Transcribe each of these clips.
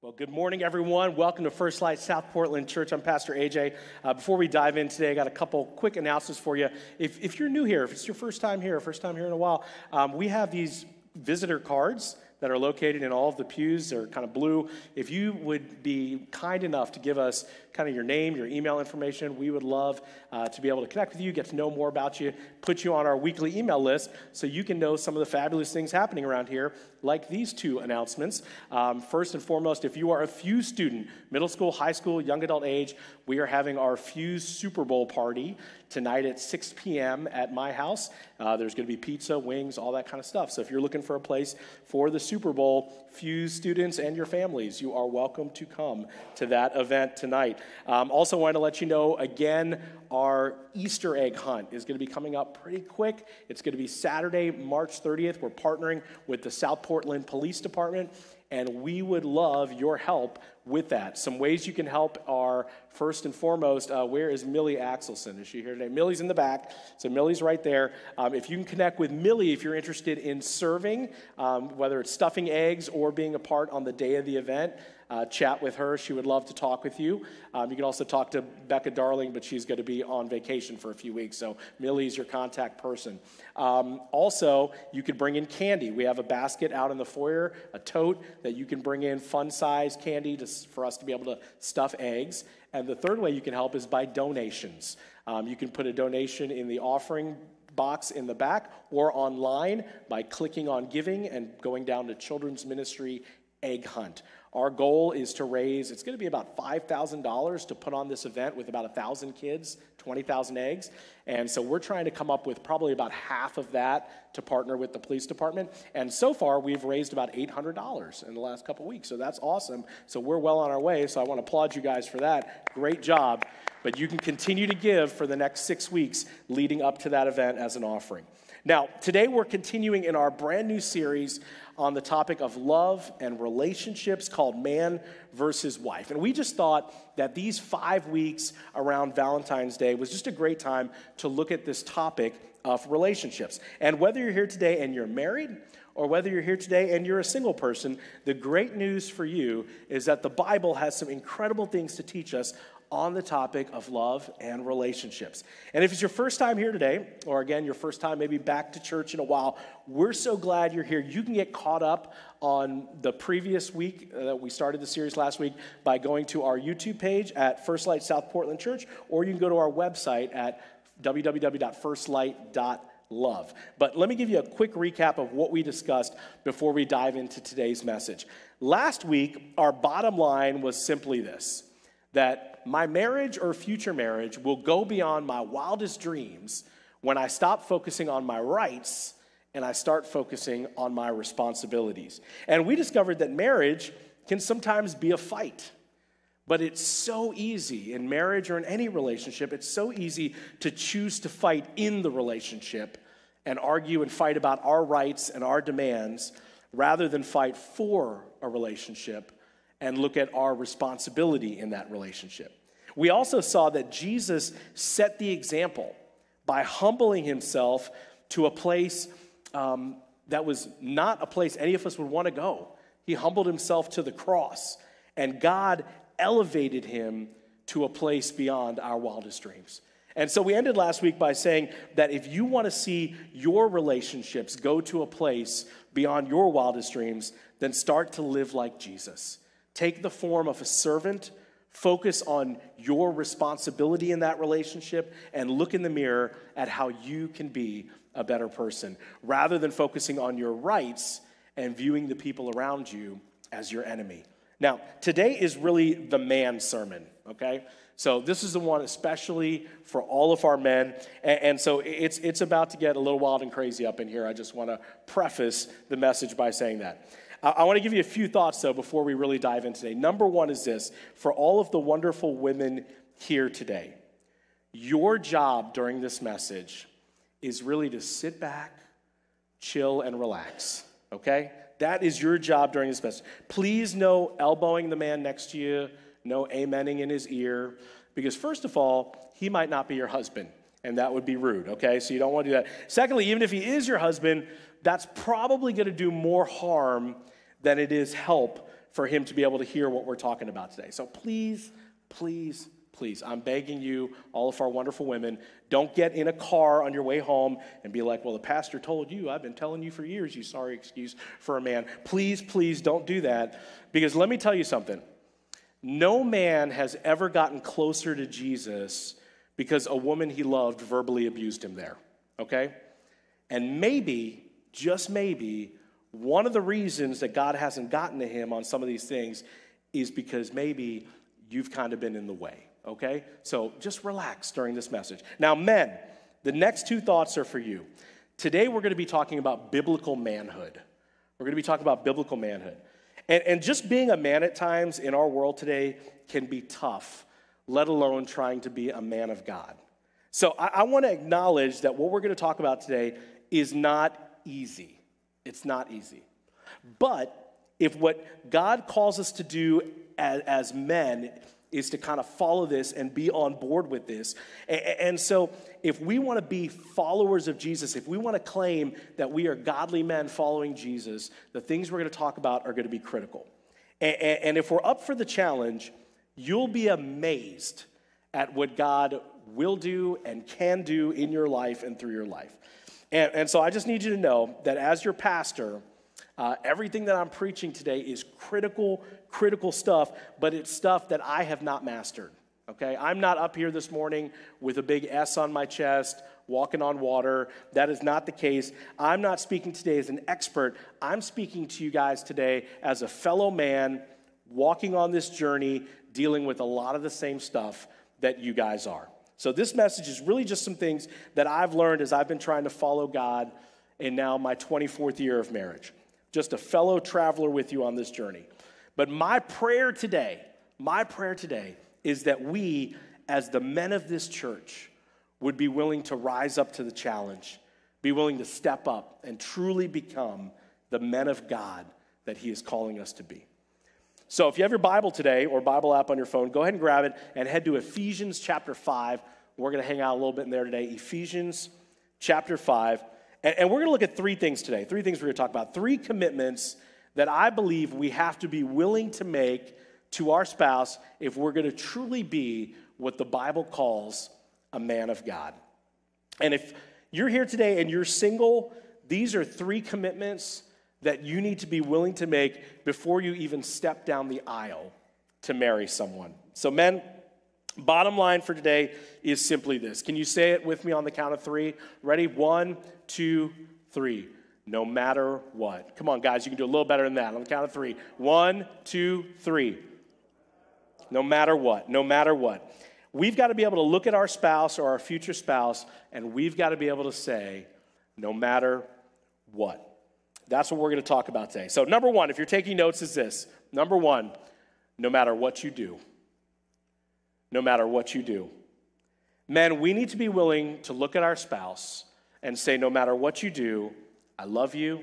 Well, good morning, everyone. Welcome to First Light South Portland Church. I'm Pastor AJ. Uh, before we dive in today, I got a couple quick announcements for you. If, if you're new here, if it's your first time here, first time here in a while, um, we have these visitor cards that are located in all of the pews. They're kind of blue. If you would be kind enough to give us kind of your name, your email information, we would love uh, to be able to connect with you, get to know more about you, put you on our weekly email list so you can know some of the fabulous things happening around here, like these two announcements. Um, first and foremost, if you are a Fuse student, middle school, high school, young adult age, we are having our Fuse Super Bowl party tonight at 6 p.m. at my house. Uh, there's going to be pizza, wings, all that kind of stuff. So if you're looking for a place for the Super Bowl, Fuse students and your families, you are welcome to come to that event tonight. Um, also, want to let you know again, our Easter egg hunt is going to be coming up pretty quick. It's going to be Saturday, March 30th. We're partnering with the South Portland Police Department and we would love your help with that. Some ways you can help are first and foremost, uh, where is Millie Axelson? Is she here today? Millie's in the back, so Millie's right there. Um, if you can connect with Millie if you're interested in serving, um, whether it's stuffing eggs or being a part on the day of the event, uh, chat with her. She would love to talk with you. Um, you can also talk to Becca Darling, but she's going to be on vacation for a few weeks. So Millie's your contact person. Um, also, you could bring in candy. We have a basket out in the foyer, a tote that you can bring in fun size candy to, for us to be able to stuff eggs. And the third way you can help is by donations. Um, you can put a donation in the offering box in the back or online by clicking on giving and going down to Children's Ministry Egg Hunt. Our goal is to raise, it's going to be about $5,000 to put on this event with about 1,000 kids, 20,000 eggs. And so we're trying to come up with probably about half of that to partner with the police department. And so far, we've raised about $800 in the last couple weeks. So that's awesome. So we're well on our way. So I want to applaud you guys for that. Great job. But you can continue to give for the next six weeks leading up to that event as an offering. Now, today we're continuing in our brand new series on the topic of love and relationships called Man versus Wife. And we just thought that these five weeks around Valentine's Day was just a great time to look at this topic of relationships. And whether you're here today and you're married, or whether you're here today and you're a single person, the great news for you is that the Bible has some incredible things to teach us on the topic of love and relationships. And if it's your first time here today, or again, your first time maybe back to church in a while, we're so glad you're here. You can get caught up on the previous week uh, that we started the series last week by going to our YouTube page at First Light South Portland Church, or you can go to our website at www.firstlight.love. But let me give you a quick recap of what we discussed before we dive into today's message. Last week, our bottom line was simply this that my marriage or future marriage will go beyond my wildest dreams when I stop focusing on my rights and I start focusing on my responsibilities. And we discovered that marriage can sometimes be a fight. But it's so easy in marriage or in any relationship, it's so easy to choose to fight in the relationship and argue and fight about our rights and our demands rather than fight for a relationship and look at our responsibility in that relationship. We also saw that Jesus set the example by humbling himself to a place um, that was not a place any of us would want to go. He humbled himself to the cross, and God elevated him to a place beyond our wildest dreams. And so we ended last week by saying that if you want to see your relationships go to a place beyond your wildest dreams, then start to live like Jesus. Take the form of a servant, focus on your responsibility in that relationship, and look in the mirror at how you can be a better person rather than focusing on your rights and viewing the people around you as your enemy. Now, today is really the man sermon, okay? So this is the one especially for all of our men. And, and, so it's, it's about to get a little wild and crazy up in here. I just want to preface the message by saying that. I want to give you a few thoughts, though, before we really dive in today. Number one is this for all of the wonderful women here today, your job during this message is really to sit back, chill, and relax, okay? That is your job during this message. Please no elbowing the man next to you, no amening in his ear, because first of all, he might not be your husband, and that would be rude, okay? So you don't want to do that. Secondly, even if he is your husband, that's probably going to do more harm than it is help for him to be able to hear what we're talking about today. So please, please, please, I'm begging you, all of our wonderful women, don't get in a car on your way home and be like, well, the pastor told you, I've been telling you for years, you sorry excuse for a man. Please, please don't do that. Because let me tell you something no man has ever gotten closer to Jesus because a woman he loved verbally abused him there, okay? And maybe, just maybe, one of the reasons that God hasn't gotten to him on some of these things is because maybe you've kind of been in the way, okay? So just relax during this message. Now, men, the next two thoughts are for you. Today, we're going to be talking about biblical manhood. We're going to be talking about biblical manhood. And, and just being a man at times in our world today can be tough, let alone trying to be a man of God. So I, I want to acknowledge that what we're going to talk about today is not easy. It's not easy. But if what God calls us to do as, as men is to kind of follow this and be on board with this. And, and so, if we want to be followers of Jesus, if we want to claim that we are godly men following Jesus, the things we're going to talk about are going to be critical. And, and if we're up for the challenge, you'll be amazed at what God will do and can do in your life and through your life. And, and so, I just need you to know that as your pastor, uh, everything that I'm preaching today is critical, critical stuff, but it's stuff that I have not mastered. Okay? I'm not up here this morning with a big S on my chest, walking on water. That is not the case. I'm not speaking today as an expert. I'm speaking to you guys today as a fellow man walking on this journey, dealing with a lot of the same stuff that you guys are. So, this message is really just some things that I've learned as I've been trying to follow God in now my 24th year of marriage just a fellow traveler with you on this journey. But my prayer today, my prayer today is that we, as the men of this church, would be willing to rise up to the challenge, be willing to step up and truly become the men of God that He is calling us to be. So, if you have your Bible today or Bible app on your phone, go ahead and grab it and head to Ephesians chapter 5. We're going to hang out a little bit in there today. Ephesians chapter 5. And, we're going to look at three things today. Three things we're going to talk about. Three commitments that I believe we have to be willing to make to our spouse if we're going to truly be what the Bible calls a man of God. And if you're here today and you're single, these are three commitments that you need to be willing to make before you even step down the aisle to marry someone. So, men, Bottom line for today is simply this. Can you say it with me on the count of three? Ready? One, two, three. No matter what. Come on, guys, you can do a little better than that. On the count of three. One, two, three. No matter what. No matter what. We've got to be able to look at our spouse or our future spouse, and we've got to be able to say, no matter what. That's what we're going to talk about today. So, number one, if you're taking notes, is this. Number one, no matter what you do no matter what you do. Men, we need to be willing to look at our spouse and say, no matter what you do, I love you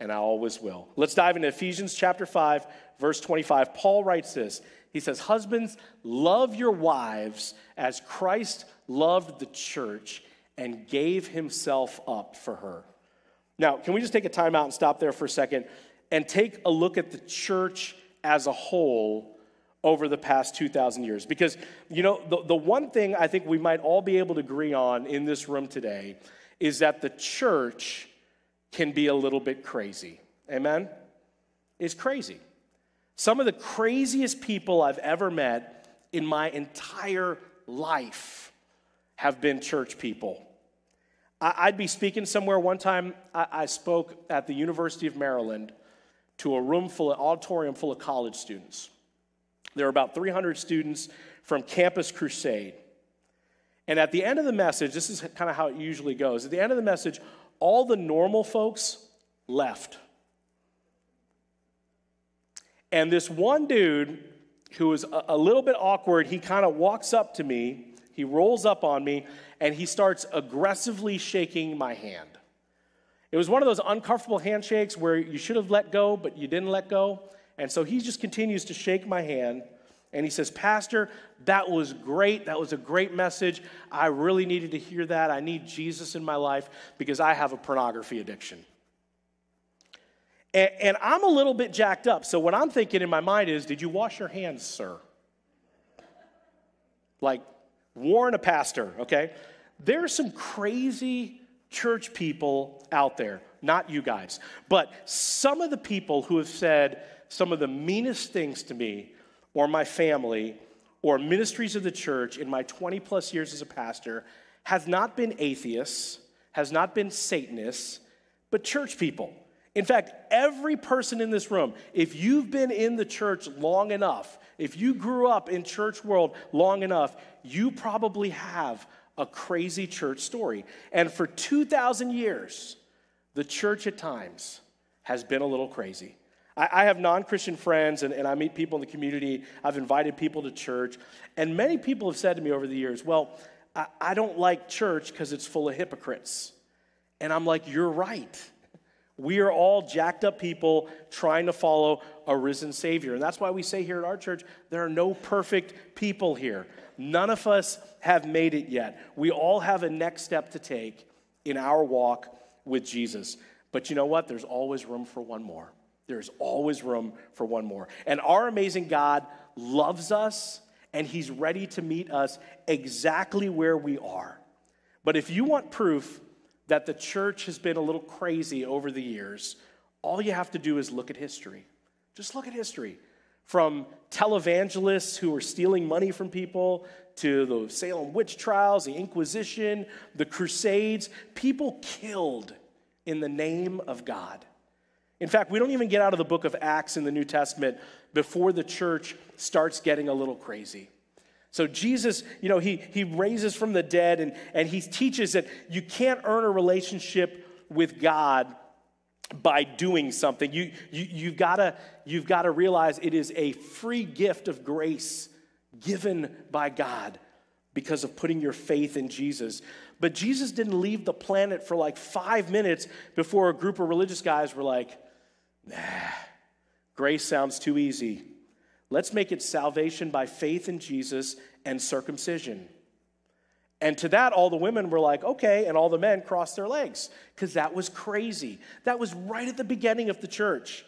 and I always will. Let's dive into Ephesians chapter 5, verse 25. Paul writes this. He says, Husbands, love your wives as Christ loved the church and gave himself up for her. Now, can we just take a time out and stop there for a second and take a look at the church as a whole over the past 2,000 years. Because, you know, the, the one thing I think we might all be able to agree on in this room today is that the church can be a little bit crazy. Amen? It's crazy. Some of the craziest people I've ever met in my entire life have been church people. I'd be speaking somewhere one time, I spoke at the University of Maryland to a room full of auditorium full of college students. There were about 300 students from Campus Crusade. And at the end of the message, this is kind of how it usually goes. At the end of the message, all the normal folks left. And this one dude who was a, little bit awkward, he kind of walks up to me, he rolls up on me, and he starts aggressively shaking my hand. It was one of those uncomfortable handshakes where you should have let go, but you didn't let go. And so he just continues to shake my hand. And he says, Pastor, that was great. That was a great message. I really needed to hear that. I need Jesus in my life because I have a pornography addiction. And, and I'm a little bit jacked up. So what I'm thinking in my mind is, did you wash your hands, sir? Like, warn a pastor, okay? There are some crazy church people out there, not you guys, but some of the people who have said some of the meanest things to me or my family or ministries of the church in my 20 plus years as a pastor has not been atheists, has not been Satanists, but church people. In fact, every person in this room, if you've been in the church long enough, if you grew up in church world long enough, you probably have a crazy church story. And for 2,000 years, the church at times has been a little crazy. I, have non Christian friends and, and I meet people in the community. I've invited people to church. And many people have said to me over the years, well, I, I don't like church because it's full of hypocrites. And I'm like, you're right. We are all jacked up people trying to follow a risen Savior. And that's why we say here at our church, there are no perfect people here. None of us have made it yet. We all have a next step to take in our walk with Jesus. But you know what? There's always room for one more. There's always room for one more. And our amazing God loves us and He's ready to meet us exactly where we are. But if you want proof that the church has been a little crazy over the years, all you have to do is look at history. Just look at history from televangelists who were stealing money from people to the Salem witch trials, the Inquisition, the Crusades. People killed in the name of God. In fact, we don't even get out of the book of Acts in the New Testament before the church starts getting a little crazy. So Jesus, you know, he, he raises from the dead and, and he teaches that you can't earn a relationship with God by doing something. You, you, you've got you've to realize it is a free gift of grace given by God because of putting your faith in Jesus. But Jesus didn't leave the planet for like five minutes before a group of religious guys were like, nah, grace sounds too easy. Let's make it salvation by faith in Jesus and circumcision. And to that, all the women were like, okay, and all the men crossed their legs because that was crazy. That was right at the beginning of the church.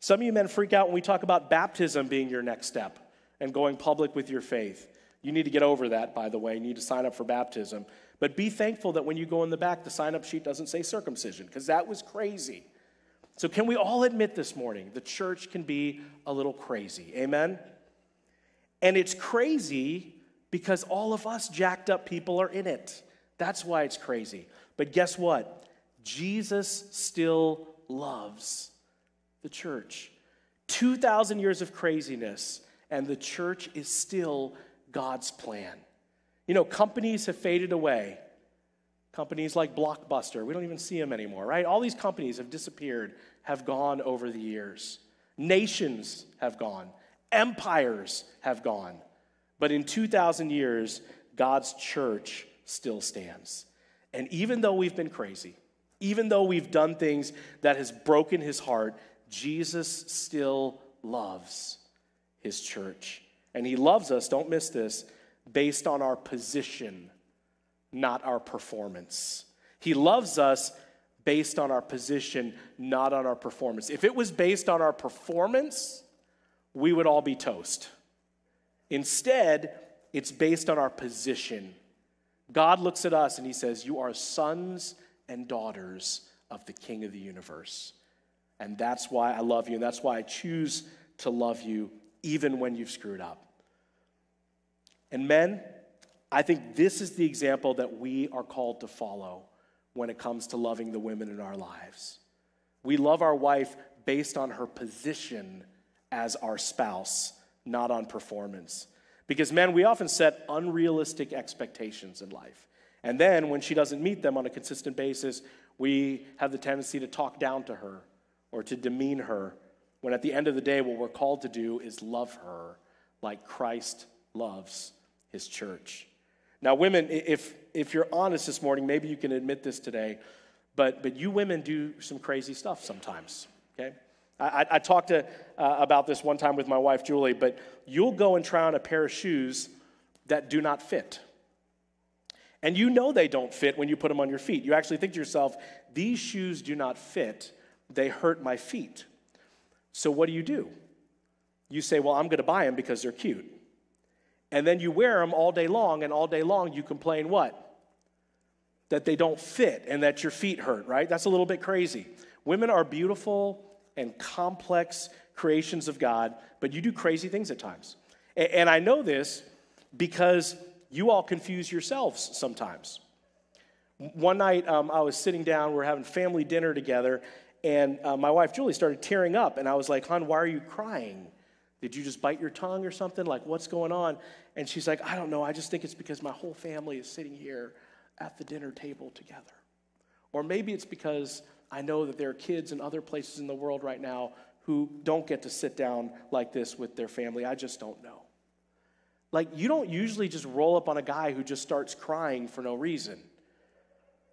Some of you men freak out when we talk about baptism being your next step and going public with your faith. You need to get over that, by the way. You need to sign up for baptism. But be thankful that when you go in the back, the sign up sheet doesn't say circumcision because that was crazy. So, can we all admit this morning the church can be a little crazy? Amen? And it's crazy because all of us jacked up people are in it. That's why it's crazy. But guess what? Jesus still loves the church. 2,000 years of craziness, and the church is still God's plan. You know, companies have faded away. Companies like Blockbuster, we don't even see them anymore, right? All these companies have disappeared, have gone over the years. Nations have gone, empires have gone. But in 2,000 years, God's church still stands. And even though we've been crazy, even though we've done things that has broken his heart, Jesus still loves his church. And he loves us, don't miss this, based on our position not our performance. He loves us based on our position, not on our performance. If it was based on our performance, we would all be toast. Instead, it's based on our position. God looks at us and he says, You are sons and daughters of the King of the universe. And that's why I love you, and that's why I choose to love you even when you've screwed up. And men, I think this is the example that we are called to follow when it comes to loving the women in our lives. We love our wife based on her position as our spouse, not on performance. Because, men, we often set unrealistic expectations in life. And then when she doesn't meet them on a consistent basis, we have the tendency to talk down to her or to demean her, when at the end of the day, what we're called to do is love her like Christ loves his church. Now, women, if, if you're honest this morning, maybe you can admit this today, but, but you women do some crazy stuff sometimes, okay? I, I talked to, uh, about this one time with my wife, Julie, but you'll go and try on a pair of shoes that do not fit. And you know they don't fit when you put them on your feet. You actually think to yourself, these shoes do not fit, they hurt my feet. So what do you do? You say, Well, I'm going to buy them because they're cute. And then you wear them all day long, and all day long you complain what? That they don't fit and that your feet hurt, right? That's a little bit crazy. Women are beautiful and complex creations of God, but you do crazy things at times. And I know this because you all confuse yourselves sometimes. One night, um, I was sitting down, we are having family dinner together, and uh, my wife Julie started tearing up, and I was like, Hon, why are you crying? Did you just bite your tongue or something? Like, what's going on? And she's like, I don't know. I just think it's because my whole family is sitting here at the dinner table together. Or maybe it's because I know that there are kids in other places in the world right now who don't get to sit down like this with their family. I just don't know. Like, you don't usually just roll up on a guy who just starts crying for no reason.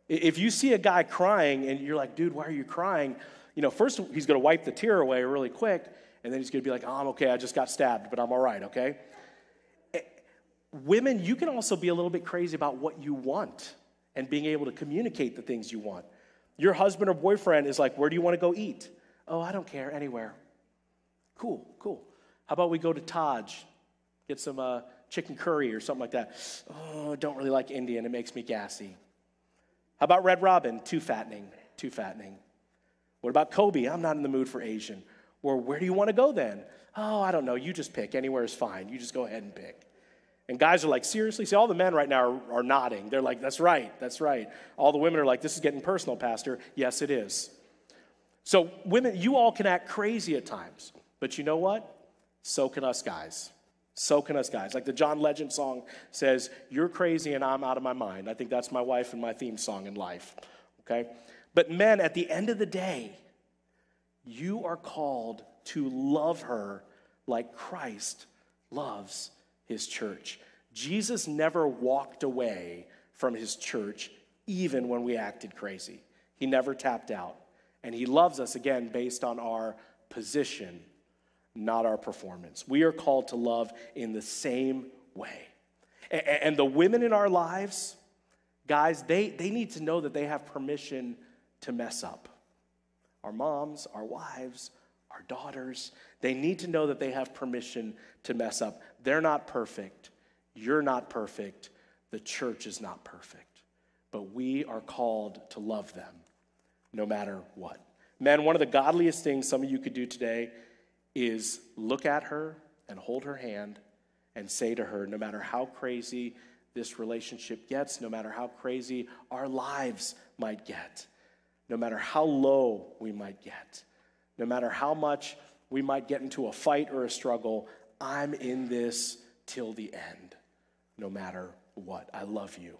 If you see a guy crying and you're like, dude, why are you crying? You know, first he's going to wipe the tear away really quick, and then he's going to be like, oh, I'm okay, I just got stabbed, but I'm all right, okay? Eh, women, you can also be a little bit crazy about what you want and being able to communicate the things you want. Your husband or boyfriend is like, Where do you want to go eat? Oh, I don't care, anywhere. Cool, cool. How about we go to Taj, get some uh, chicken curry or something like that? Oh, don't really like Indian, it makes me gassy. How about Red Robin? Too fattening, too fattening. What about Kobe? I'm not in the mood for Asian. Or where do you want to go then? Oh, I don't know. You just pick. Anywhere is fine. You just go ahead and pick. And guys are like, seriously? See, all the men right now are, are, nodding. They're like, that's right, that's right. All the women are like, this is getting personal, Pastor. Yes, it is. So, women, you all can act crazy at times. But you know what? So can us guys. So can us guys. Like the John Legend song says, You're crazy and I'm out of my mind. I think that's my wife and my theme song in life. Okay? But men, at the end of the day, you are called to love her like Christ loves his church. Jesus never walked away from his church, even when we acted crazy. He never tapped out. And he loves us, again, based on our position, not our performance. We are called to love in the same way. And the women in our lives, guys, they, they need to know that they have permission to mess up. Our moms, our wives, our daughters, they need to know that they have permission to mess up. They're not perfect. You're not perfect. The church is not perfect. But we are called to love them no matter what. Men, one of the godliest things some of you could do today is look at her and hold her hand and say to her, no matter how crazy this relationship gets, no matter how crazy our lives might get, no matter how low we might get, no matter how much we might get into a fight or a struggle, I'm in this till the end, no matter what. I love you.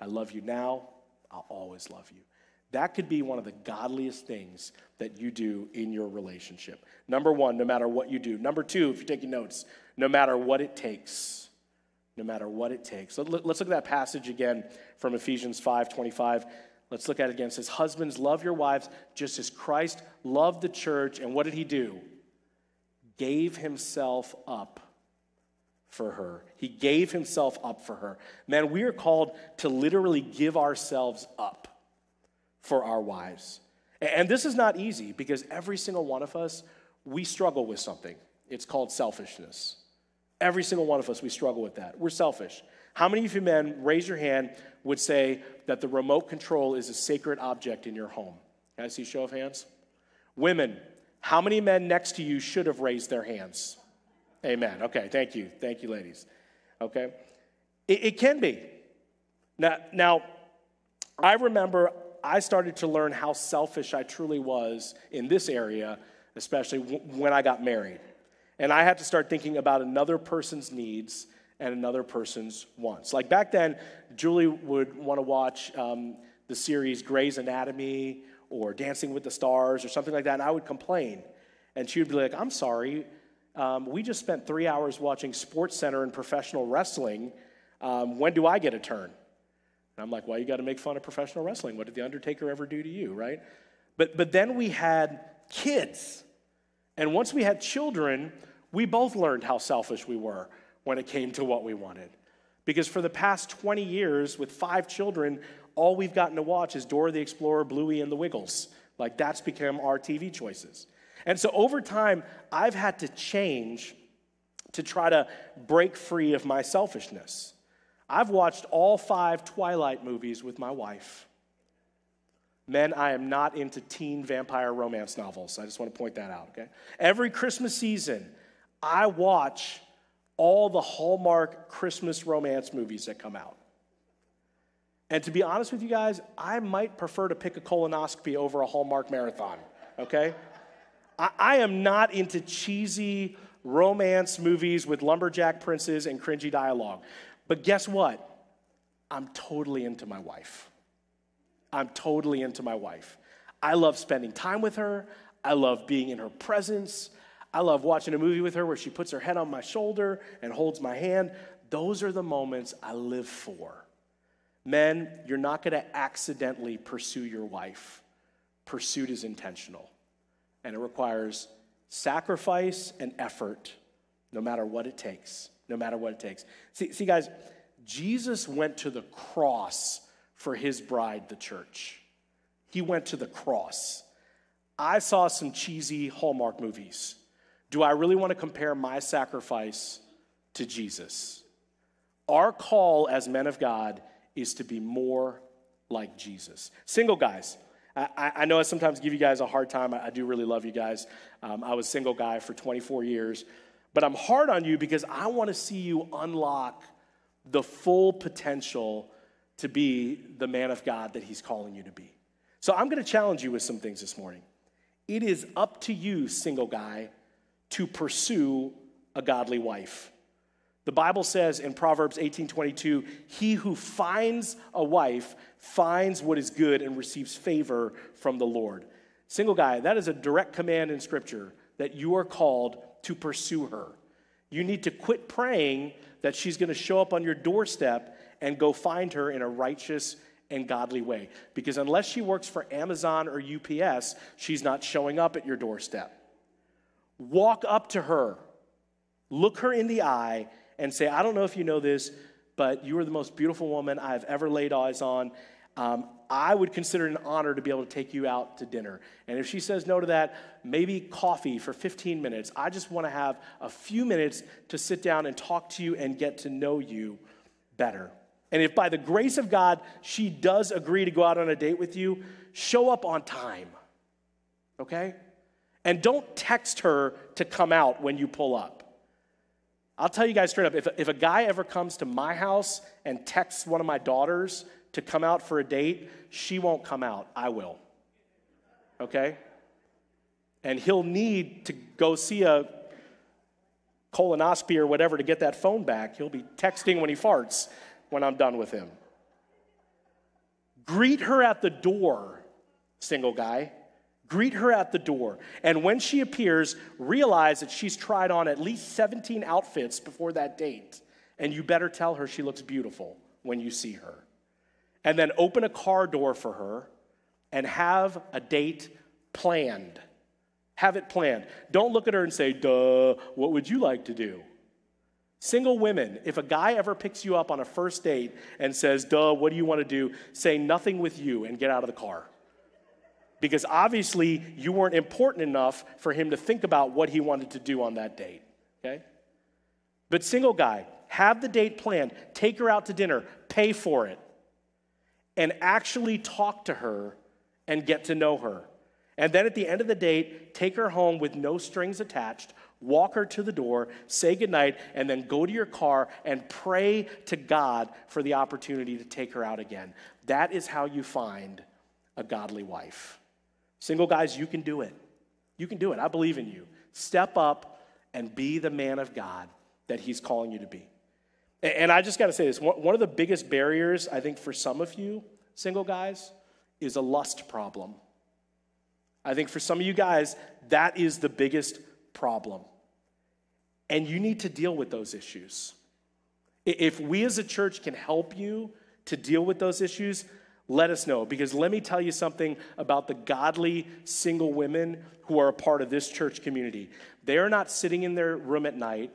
I love you now. I'll always love you. That could be one of the godliest things that you do in your relationship. Number one, no matter what you do. Number two, if you're taking notes, no matter what it takes. No matter what it takes. Let's look at that passage again from Ephesians 5 25. Let's look at it again. It says, Husbands, love your wives just as Christ loved the church. And what did he do? Gave himself up for her. He gave himself up for her. Man, we are called to literally give ourselves up for our wives. And this is not easy because every single one of us, we struggle with something. It's called selfishness. Every single one of us, we struggle with that. We're selfish. How many of you men, raise your hand, would say that the remote control is a sacred object in your home? Can I see show of hands? Women, how many men next to you should have raised their hands? Amen. Okay, thank you. Thank you, ladies. Okay. It, it can be. Now, now, I remember I started to learn how selfish I truly was in this area, especially w- when I got married. And I had to start thinking about another person's needs and another person's wants. Like back then, Julie would want to watch um, the series Grey's Anatomy or Dancing with the Stars or something like that, and I would complain. And she would be like, I'm sorry, um, we just spent three hours watching Sports Center and professional wrestling. Um, when do I get a turn? And I'm like, well, you got to make fun of professional wrestling. What did The Undertaker ever do to you, right? But, but then we had kids. And once we had children, we both learned how selfish we were when it came to what we wanted. Because for the past 20 years, with five children, all we've gotten to watch is Dora the Explorer, Bluey, and the Wiggles. Like that's become our TV choices. And so over time, I've had to change to try to break free of my selfishness. I've watched all five Twilight movies with my wife. Men, I am not into teen vampire romance novels. I just want to point that out, okay? Every Christmas season, I watch all the Hallmark Christmas romance movies that come out. And to be honest with you guys, I might prefer to pick a colonoscopy over a Hallmark marathon, okay? I, I am not into cheesy romance movies with lumberjack princes and cringy dialogue. But guess what? I'm totally into my wife. I'm totally into my wife. I love spending time with her. I love being in her presence. I love watching a movie with her where she puts her head on my shoulder and holds my hand. Those are the moments I live for. Men, you're not going to accidentally pursue your wife. Pursuit is intentional, and it requires sacrifice and effort, no matter what it takes. No matter what it takes. See, see, guys, Jesus went to the cross for his bride, the church. He went to the cross. I saw some cheesy Hallmark movies. Do I really want to compare my sacrifice to Jesus? Our call as men of God is to be more like Jesus. Single guys, I, I know I sometimes give you guys a hard time. I, I do really love you guys. Um, I was single guy for 24 years, but I'm hard on you because I want to see you unlock the full potential to be the man of God that He's calling you to be. So I'm going to challenge you with some things this morning. It is up to you, single guy, to pursue a godly wife. The Bible says in Proverbs 18:22, "He who finds a wife finds what is good and receives favor from the Lord." Single guy, that is a direct command in scripture that you are called to pursue her. You need to quit praying that she's going to show up on your doorstep and go find her in a righteous and godly way. Because unless she works for Amazon or UPS, she's not showing up at your doorstep. Walk up to her, look her in the eye, and say, I don't know if you know this, but you are the most beautiful woman I've ever laid eyes on. Um, I would consider it an honor to be able to take you out to dinner. And if she says no to that, maybe coffee for 15 minutes. I just want to have a few minutes to sit down and talk to you and get to know you better. And if by the grace of God she does agree to go out on a date with you, show up on time. Okay? And don't text her to come out when you pull up. I'll tell you guys straight up if, if a guy ever comes to my house and texts one of my daughters to come out for a date, she won't come out. I will. Okay? And he'll need to go see a colonoscopy or whatever to get that phone back. He'll be texting when he farts when I'm done with him. Greet her at the door, single guy. Greet her at the door. And when she appears, realize that she's tried on at least 17 outfits before that date. And you better tell her she looks beautiful when you see her. And then open a car door for her and have a date planned. Have it planned. Don't look at her and say, duh, what would you like to do? Single women, if a guy ever picks you up on a first date and says, duh, what do you want to do? Say nothing with you and get out of the car because obviously you weren't important enough for him to think about what he wanted to do on that date, okay? But single guy, have the date planned, take her out to dinner, pay for it, and actually talk to her and get to know her. And then at the end of the date, take her home with no strings attached, walk her to the door, say goodnight, and then go to your car and pray to God for the opportunity to take her out again. That is how you find a godly wife. Single guys, you can do it. You can do it. I believe in you. Step up and be the man of God that He's calling you to be. And I just got to say this one of the biggest barriers, I think, for some of you, single guys, is a lust problem. I think for some of you guys, that is the biggest problem. And you need to deal with those issues. If we as a church can help you to deal with those issues, let us know. Because let me tell you something about the godly single women who are a part of this church community. They are not sitting in their room at night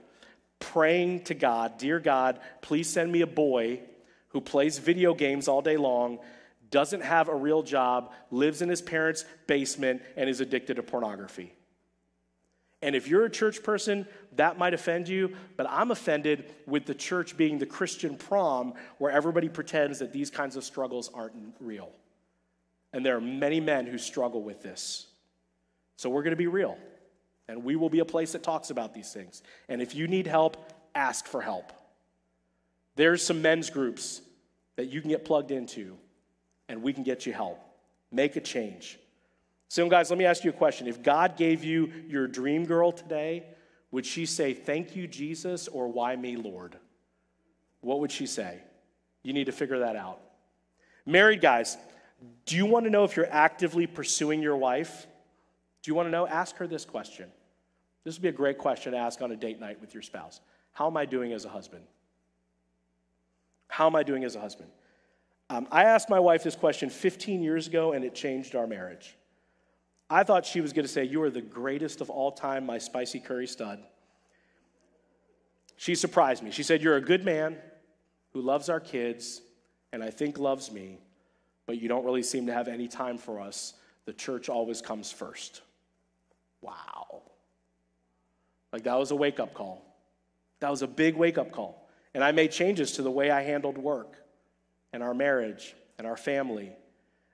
praying to God, Dear God, please send me a boy who plays video games all day long, doesn't have a real job, lives in his parents' basement, and is addicted to pornography. And if you're a church person, that might offend you, but I'm offended with the church being the Christian prom where everybody pretends that these kinds of struggles aren't real. And there are many men who struggle with this. So we're going to be real. And we will be a place that talks about these things. And if you need help, ask for help. There's some men's groups that you can get plugged into, and we can get you help. Make a change. So, guys, let me ask you a question. If God gave you your dream girl today, would she say, Thank you, Jesus, or why me, Lord? What would she say? You need to figure that out. Married guys, do you want to know if you're actively pursuing your wife? Do you want to know? Ask her this question. This would be a great question to ask on a date night with your spouse. How am I doing as a husband? How am I doing as a husband? Um, I asked my wife this question 15 years ago, and it changed our marriage. I thought she was going to say, You are the greatest of all time, my spicy curry stud. She surprised me. She said, You're a good man who loves our kids and I think loves me, but you don't really seem to have any time for us. The church always comes first. Wow. Like that was a wake up call. That was a big wake up call. And I made changes to the way I handled work and our marriage and our family.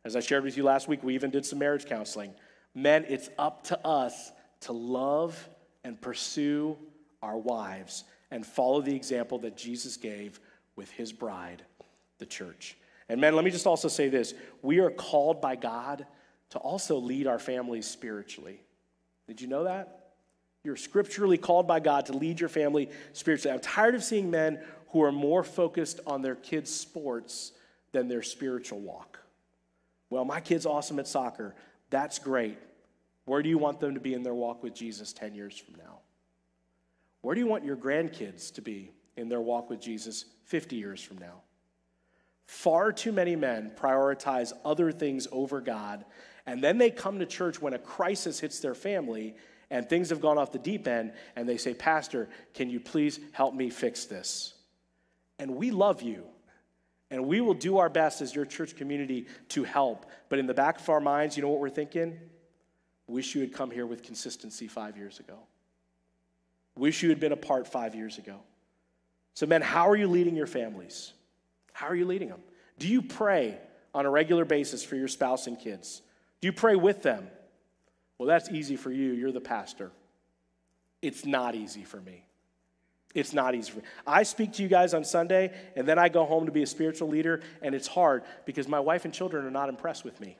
As I shared with you last week, we even did some marriage counseling. Men, it's up to us to love and pursue our wives and follow the example that Jesus gave with his bride, the church. And men, let me just also say this we are called by God to also lead our families spiritually. Did you know that? You're scripturally called by God to lead your family spiritually. I'm tired of seeing men who are more focused on their kids' sports than their spiritual walk. Well, my kid's awesome at soccer. That's great. Where do you want them to be in their walk with Jesus 10 years from now? Where do you want your grandkids to be in their walk with Jesus 50 years from now? Far too many men prioritize other things over God, and then they come to church when a crisis hits their family and things have gone off the deep end, and they say, Pastor, can you please help me fix this? And we love you. And we will do our best as your church community to help. But in the back of our minds, you know what we're thinking? Wish you had come here with consistency five years ago. Wish you had been apart five years ago. So, men, how are you leading your families? How are you leading them? Do you pray on a regular basis for your spouse and kids? Do you pray with them? Well, that's easy for you. You're the pastor. It's not easy for me. It's not easy for me. I speak to you guys on Sunday, and then I go home to be a spiritual leader, and it's hard because my wife and children are not impressed with me.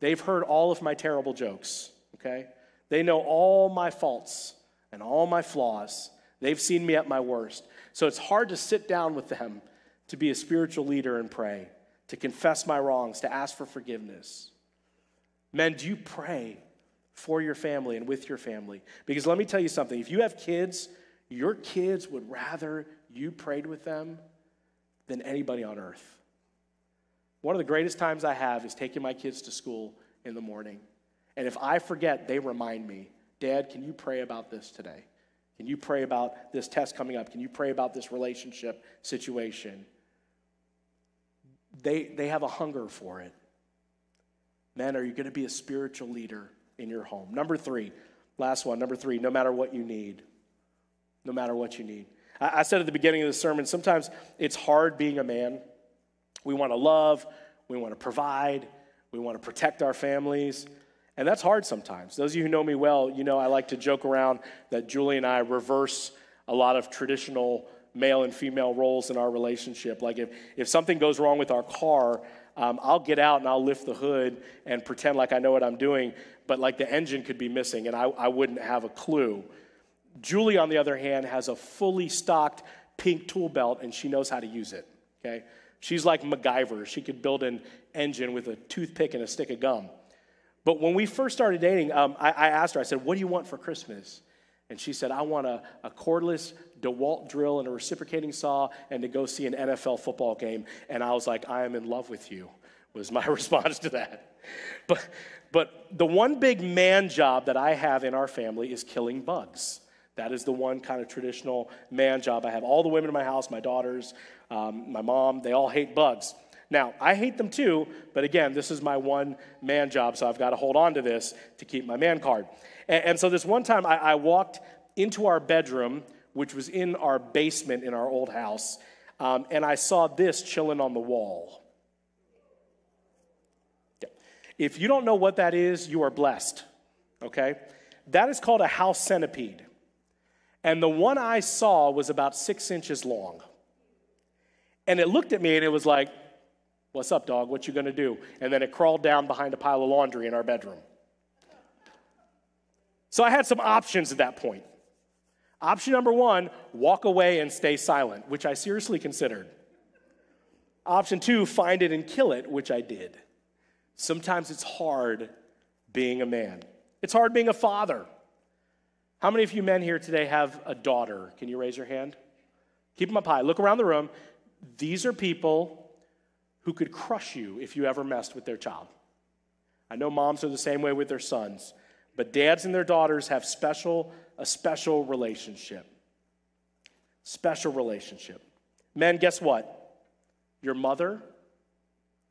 They've heard all of my terrible jokes, okay? They know all my faults and all my flaws. They've seen me at my worst. So it's hard to sit down with them to be a spiritual leader and pray, to confess my wrongs, to ask for forgiveness. Men, do you pray for your family and with your family? Because let me tell you something if you have kids, your kids would rather you prayed with them than anybody on earth. One of the greatest times I have is taking my kids to school in the morning. And if I forget, they remind me, Dad, can you pray about this today? Can you pray about this test coming up? Can you pray about this relationship situation? They, they have a hunger for it. Men, are you going to be a spiritual leader in your home? Number three, last one, number three, no matter what you need. No matter what you need. I, I said at the beginning of the sermon, sometimes it's hard being a man. We want to love, we want to provide, we want to protect our families. And that's hard sometimes. Those of you who know me well, you know I like to joke around that Julie and I reverse a lot of traditional male and female roles in our relationship. Like if, if something goes wrong with our car, um, I'll get out and I'll lift the hood and pretend like I know what I'm doing, but like the engine could be missing and I, I wouldn't have a clue. Julie, on the other hand, has a fully stocked pink tool belt and she knows how to use it. Okay? She's like MacGyver. She could build an engine with a toothpick and a stick of gum. But when we first started dating, um, I, I, asked her, I said, What do you want for Christmas? And she said, I want a, a cordless DeWalt drill and a reciprocating saw and to go see an NFL football game. And I was like, I am in love with you, was my response to that. But, but the one big man job that I have in our family is killing bugs. That is the one kind of traditional man job I have. All the women in my house, my daughters, um, my mom, they all hate bugs. Now, I hate them too, but again, this is my one man job, so I've got to hold on to this to keep my man card. And, and so this one time I, I, walked into our bedroom, which was in our basement in our old house, um, and I saw this chilling on the wall. If you don't know what that is, you are blessed, okay? That is called a house centipede. And the one I saw was about six inches long. And it looked at me and it was like, What's up, dog? What you gonna do? And then it crawled down behind a pile of laundry in our bedroom. So I had some options at that point. Option number one, walk away and stay silent, which I seriously considered. Option two, find it and kill it, which I did. Sometimes it's hard being a man, it's hard being a father. How many of you men here today have a daughter? Can you raise your hand? Keep them up high. Look around the room. These are people who could crush you if you ever messed with their child. I know moms are the same way with their sons, but dads and their daughters have special a special relationship. Special relationship. Men, guess what? Your mother,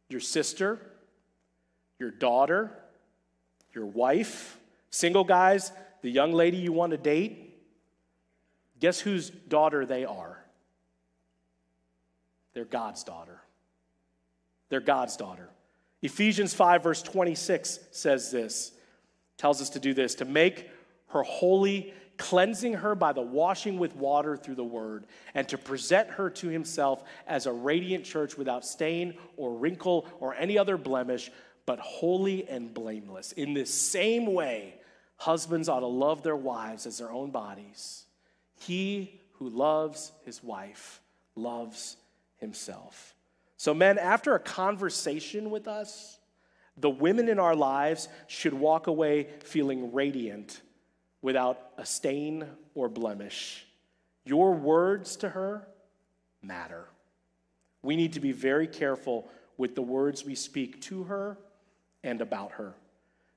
your sister, your daughter, your wife, single guys, the young lady you want to date, guess whose daughter they are? They're God's daughter. They're God's daughter. Ephesians 5, verse 26 says this, tells us to do this, to make her holy, cleansing her by the washing with water through the word, and to present her to himself as a radiant church without stain or wrinkle or any other blemish, but holy and blameless. In this same way, husbands ought to love their wives as their own bodies. He who loves his wife loves himself. So, men, after a conversation with us, the women in our lives should walk away feeling radiant without a stain or blemish. Your words to her matter. We need to be very careful with the words we speak to her and about her.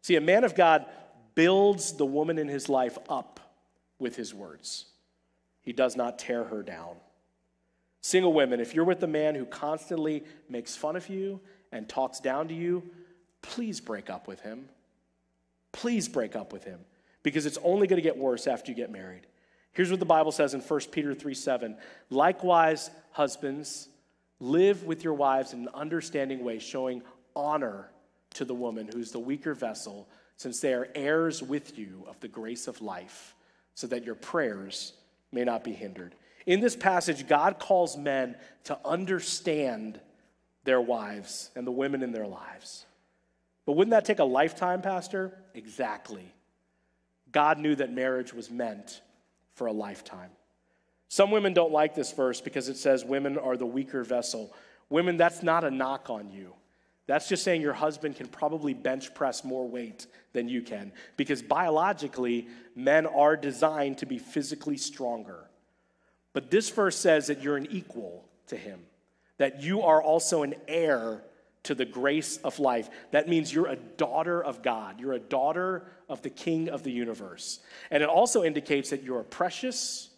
See, a man of God builds the woman in his life up with his words, he does not tear her down. Single women, if you're with a man who constantly makes fun of you and talks down to you, please break up with him. Please break up with him because it's only going to get worse after you get married. Here's what the Bible says in 1 Peter 3 7. Likewise, husbands, live with your wives in an understanding way, showing honor to the woman who's the weaker vessel, since they are heirs with you of the grace of life, so that your prayers may not be hindered. In this passage, God calls men to understand their wives and the women in their lives. But wouldn't that take a lifetime, Pastor? Exactly. God knew that marriage was meant for a lifetime. Some women don't like this verse because it says women are the weaker vessel. Women, that's not a knock on you. That's just saying your husband can probably bench press more weight than you can because biologically, men are designed to be physically stronger. But this verse says that you're an equal to him, that you are also an heir to the grace of life. That means you're a daughter of God, you're a daughter of the King of the universe. And it also indicates that you're precious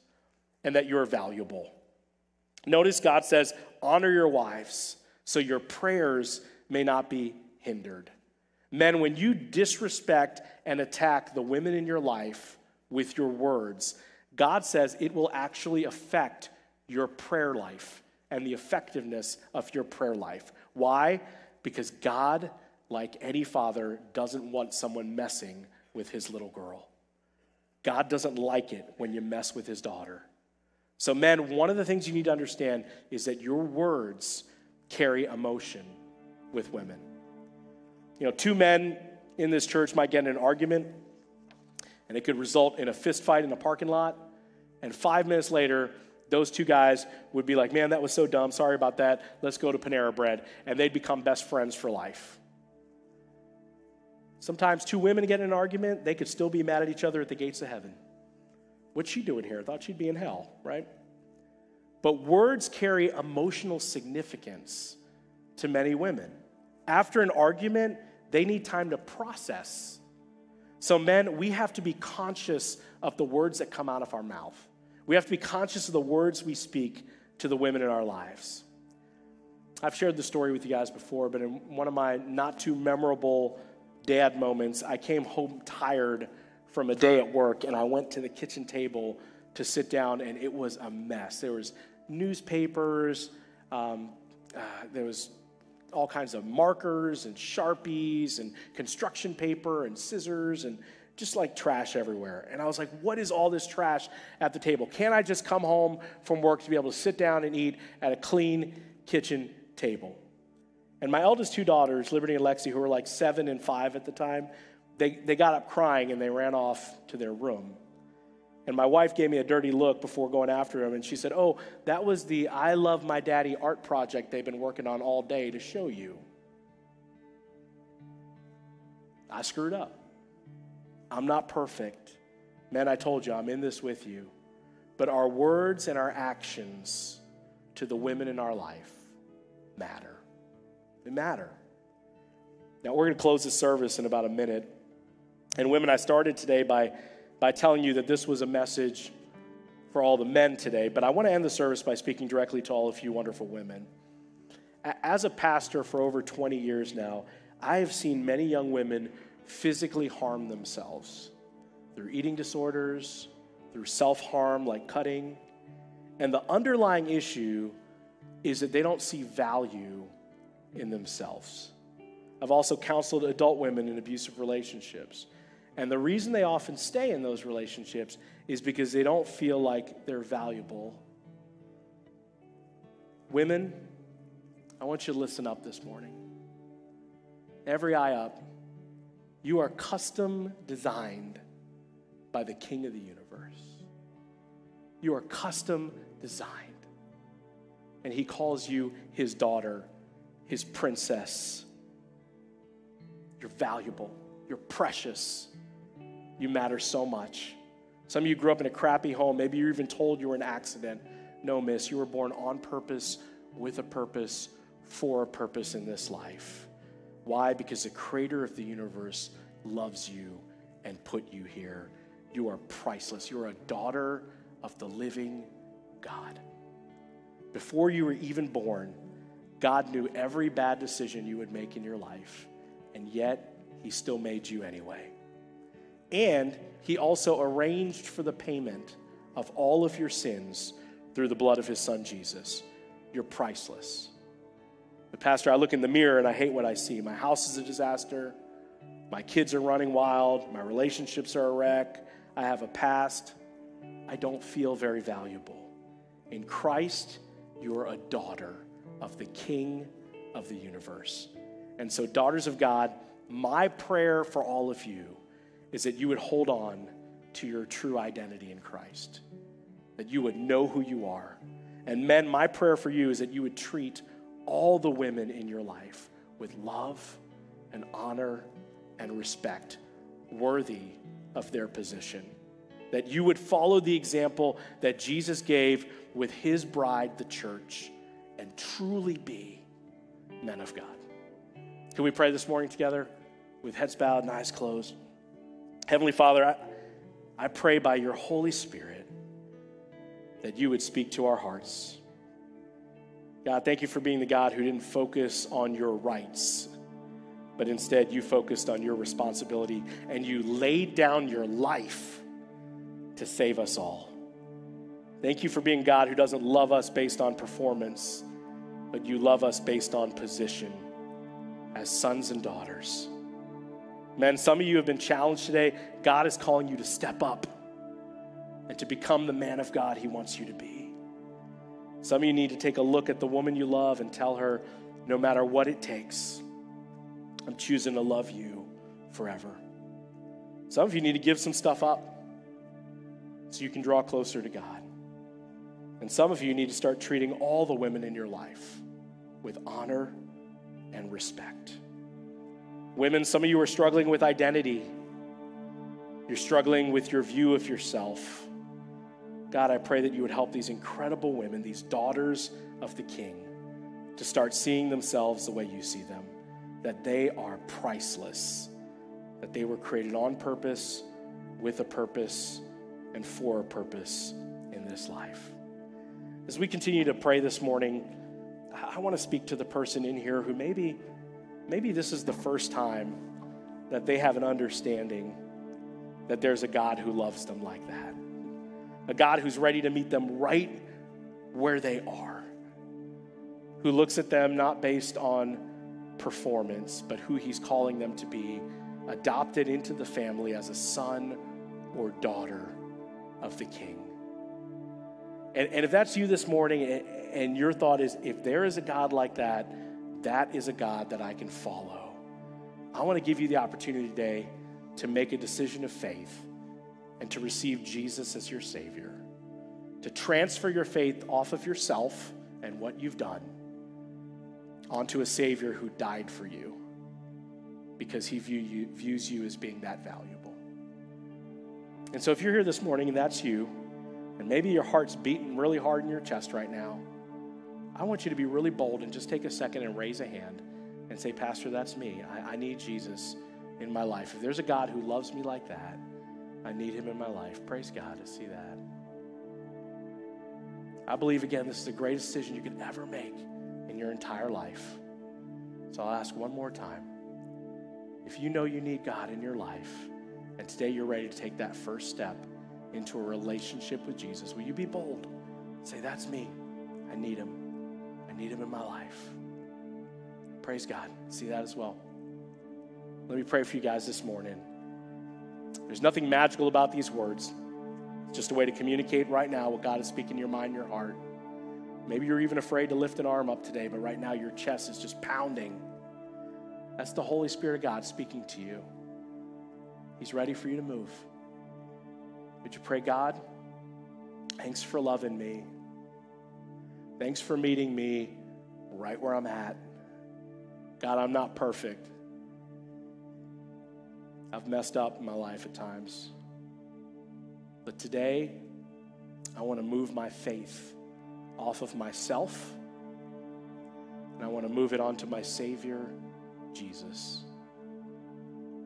and that you're valuable. Notice God says, honor your wives so your prayers may not be hindered. Men, when you disrespect and attack the women in your life with your words, God says it will actually affect your prayer life and the effectiveness of your prayer life. Why? Because God, like any father, doesn't want someone messing with his little girl. God doesn't like it when you mess with his daughter. So, men, one of the things you need to understand is that your words carry emotion with women. You know, two men in this church might get in an argument, and it could result in a fist fight in a parking lot. And five minutes later, those two guys would be like, man, that was so dumb. Sorry about that. Let's go to Panera Bread. And they'd become best friends for life. Sometimes two women get in an argument, they could still be mad at each other at the gates of heaven. What's she doing here? I thought she'd be in hell, right? But words carry emotional significance to many women. After an argument, they need time to process so, men, we have to be conscious of the words that come out of our mouth. We have to be conscious of the words we speak to the women in our lives. I've shared the story with you guys before, but in one of my not too memorable dad moments, I came home tired from a day at work and I went to the kitchen table to sit down and it was a mess. There was newspapers, um, uh, there was all kinds of markers and sharpies and construction paper and scissors and just like trash everywhere. And I was like, what is all this trash at the table? Can't I just come home from work to be able to sit down and eat at a clean kitchen table? And my eldest two daughters, Liberty and Lexi, who were like seven and five at the time, they, they got up crying and they ran off to their room. And my wife gave me a dirty look before going after him, and she said, Oh, that was the I Love My Daddy art project they've been working on all day to show you. I screwed up. I'm not perfect. Man, I told you, I'm in this with you. But our words and our actions to the women in our life matter. They matter. Now, we're going to close this service in about a minute. And, women, I started today by, by telling you that this was a message for all the men today, but I want to end the service by speaking directly to all of you wonderful women. As a pastor for over 20 years now, I have seen many young women physically harm themselves through eating disorders, through self harm like cutting. And the underlying issue is that they don't see value in themselves. I've also counseled adult women in abusive relationships. And the reason they often stay in those relationships is because they don't feel like they're valuable. Women, I want you to listen up this morning. Every eye up. You are custom designed by the King of the universe. You are custom designed. And He calls you His daughter, His princess. You're valuable, you're precious, you matter so much. Some of you grew up in a crappy home. Maybe you're even told you were an accident. No, miss, you were born on purpose, with a purpose, for a purpose in this life. Why? Because the creator of the universe loves you and put you here. You are priceless. You are a daughter of the living God. Before you were even born, God knew every bad decision you would make in your life, and yet He still made you anyway. And He also arranged for the payment of all of your sins through the blood of His Son Jesus. You're priceless. But, Pastor, I look in the mirror and I hate what I see. My house is a disaster. My kids are running wild. My relationships are a wreck. I have a past. I don't feel very valuable. In Christ, you are a daughter of the King of the universe. And so, daughters of God, my prayer for all of you is that you would hold on to your true identity in Christ, that you would know who you are. And men, my prayer for you is that you would treat all the women in your life with love and honor and respect worthy of their position. That you would follow the example that Jesus gave with his bride, the church, and truly be men of God. Can we pray this morning together with heads bowed and eyes closed? Heavenly Father, I, I pray by your Holy Spirit that you would speak to our hearts God, thank you for being the God who didn't focus on your rights, but instead you focused on your responsibility and you laid down your life to save us all. Thank you for being God who doesn't love us based on performance, but you love us based on position as sons and daughters. Men, some of you have been challenged today. God is calling you to step up and to become the man of God He wants you to be. Some of you need to take a look at the woman you love and tell her, no matter what it takes, I'm choosing to love you forever. Some of you need to give some stuff up so you can draw closer to God. And some of you need to start treating all the women in your life with honor and respect. Women, some of you are struggling with identity. You're struggling with your view of yourself. God, I pray that you would help these incredible women, these daughters of the King, to start seeing themselves the way you see them, that they are priceless, that they were created on purpose, with a purpose, and for a purpose in this life. As we continue to pray this morning, I want to speak to the person in here who maybe, maybe this is the first time that they have an understanding that there's a God who loves them like that. A God who's ready to meet them right where they are, who looks at them not based on performance, but who he's calling them to be adopted into the family as a son or daughter of the king. And, and if that's you this morning and your thought is, if there is a God like that, that is a God that I can follow. I want to give you the opportunity today to make a decision of faith and to receive Jesus as your Savior, to transfer your faith off of yourself and what you've done onto a Savior who died for you because he view you, views you as being that valuable. And so, if you're here this morning and that's you, and maybe your heart's beating really hard in your chest right now, I want you to be really bold and just take a second and raise a hand and say, Pastor, that's me. I, I need Jesus in my life. If there's a God who loves me like that, I need him in my life. Praise God to see that. I believe, again, this is the greatest decision you could ever make in your entire life. So I'll ask one more time. If you know you need God in your life, and today you're ready to take that first step into a relationship with Jesus, will you be bold? Say, That's me. I need him. Need him in my life. Praise God. See that as well. Let me pray for you guys this morning. There's nothing magical about these words. It's just a way to communicate right now what God is speaking in your mind, your heart. Maybe you're even afraid to lift an arm up today, but right now your chest is just pounding. That's the Holy Spirit of God speaking to you. He's ready for you to move. Would you pray, God? Thanks for loving me. Thanks for meeting me right where I'm at. God, I'm not perfect. I've messed up my life at times. But today, I want to move my faith off of myself and I want to move it onto my Savior, Jesus.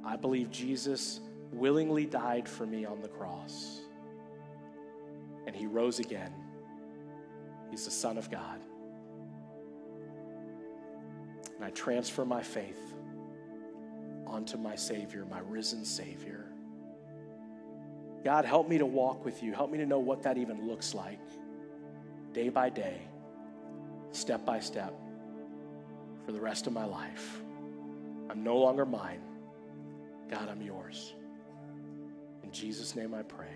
I believe Jesus willingly died for me on the cross and he rose again. He's the Son of God. And I transfer my faith onto my Savior, my risen Savior. God, help me to walk with you. Help me to know what that even looks like day by day, step by step, for the rest of my life. I'm no longer mine. God, I'm yours. In Jesus' name I pray.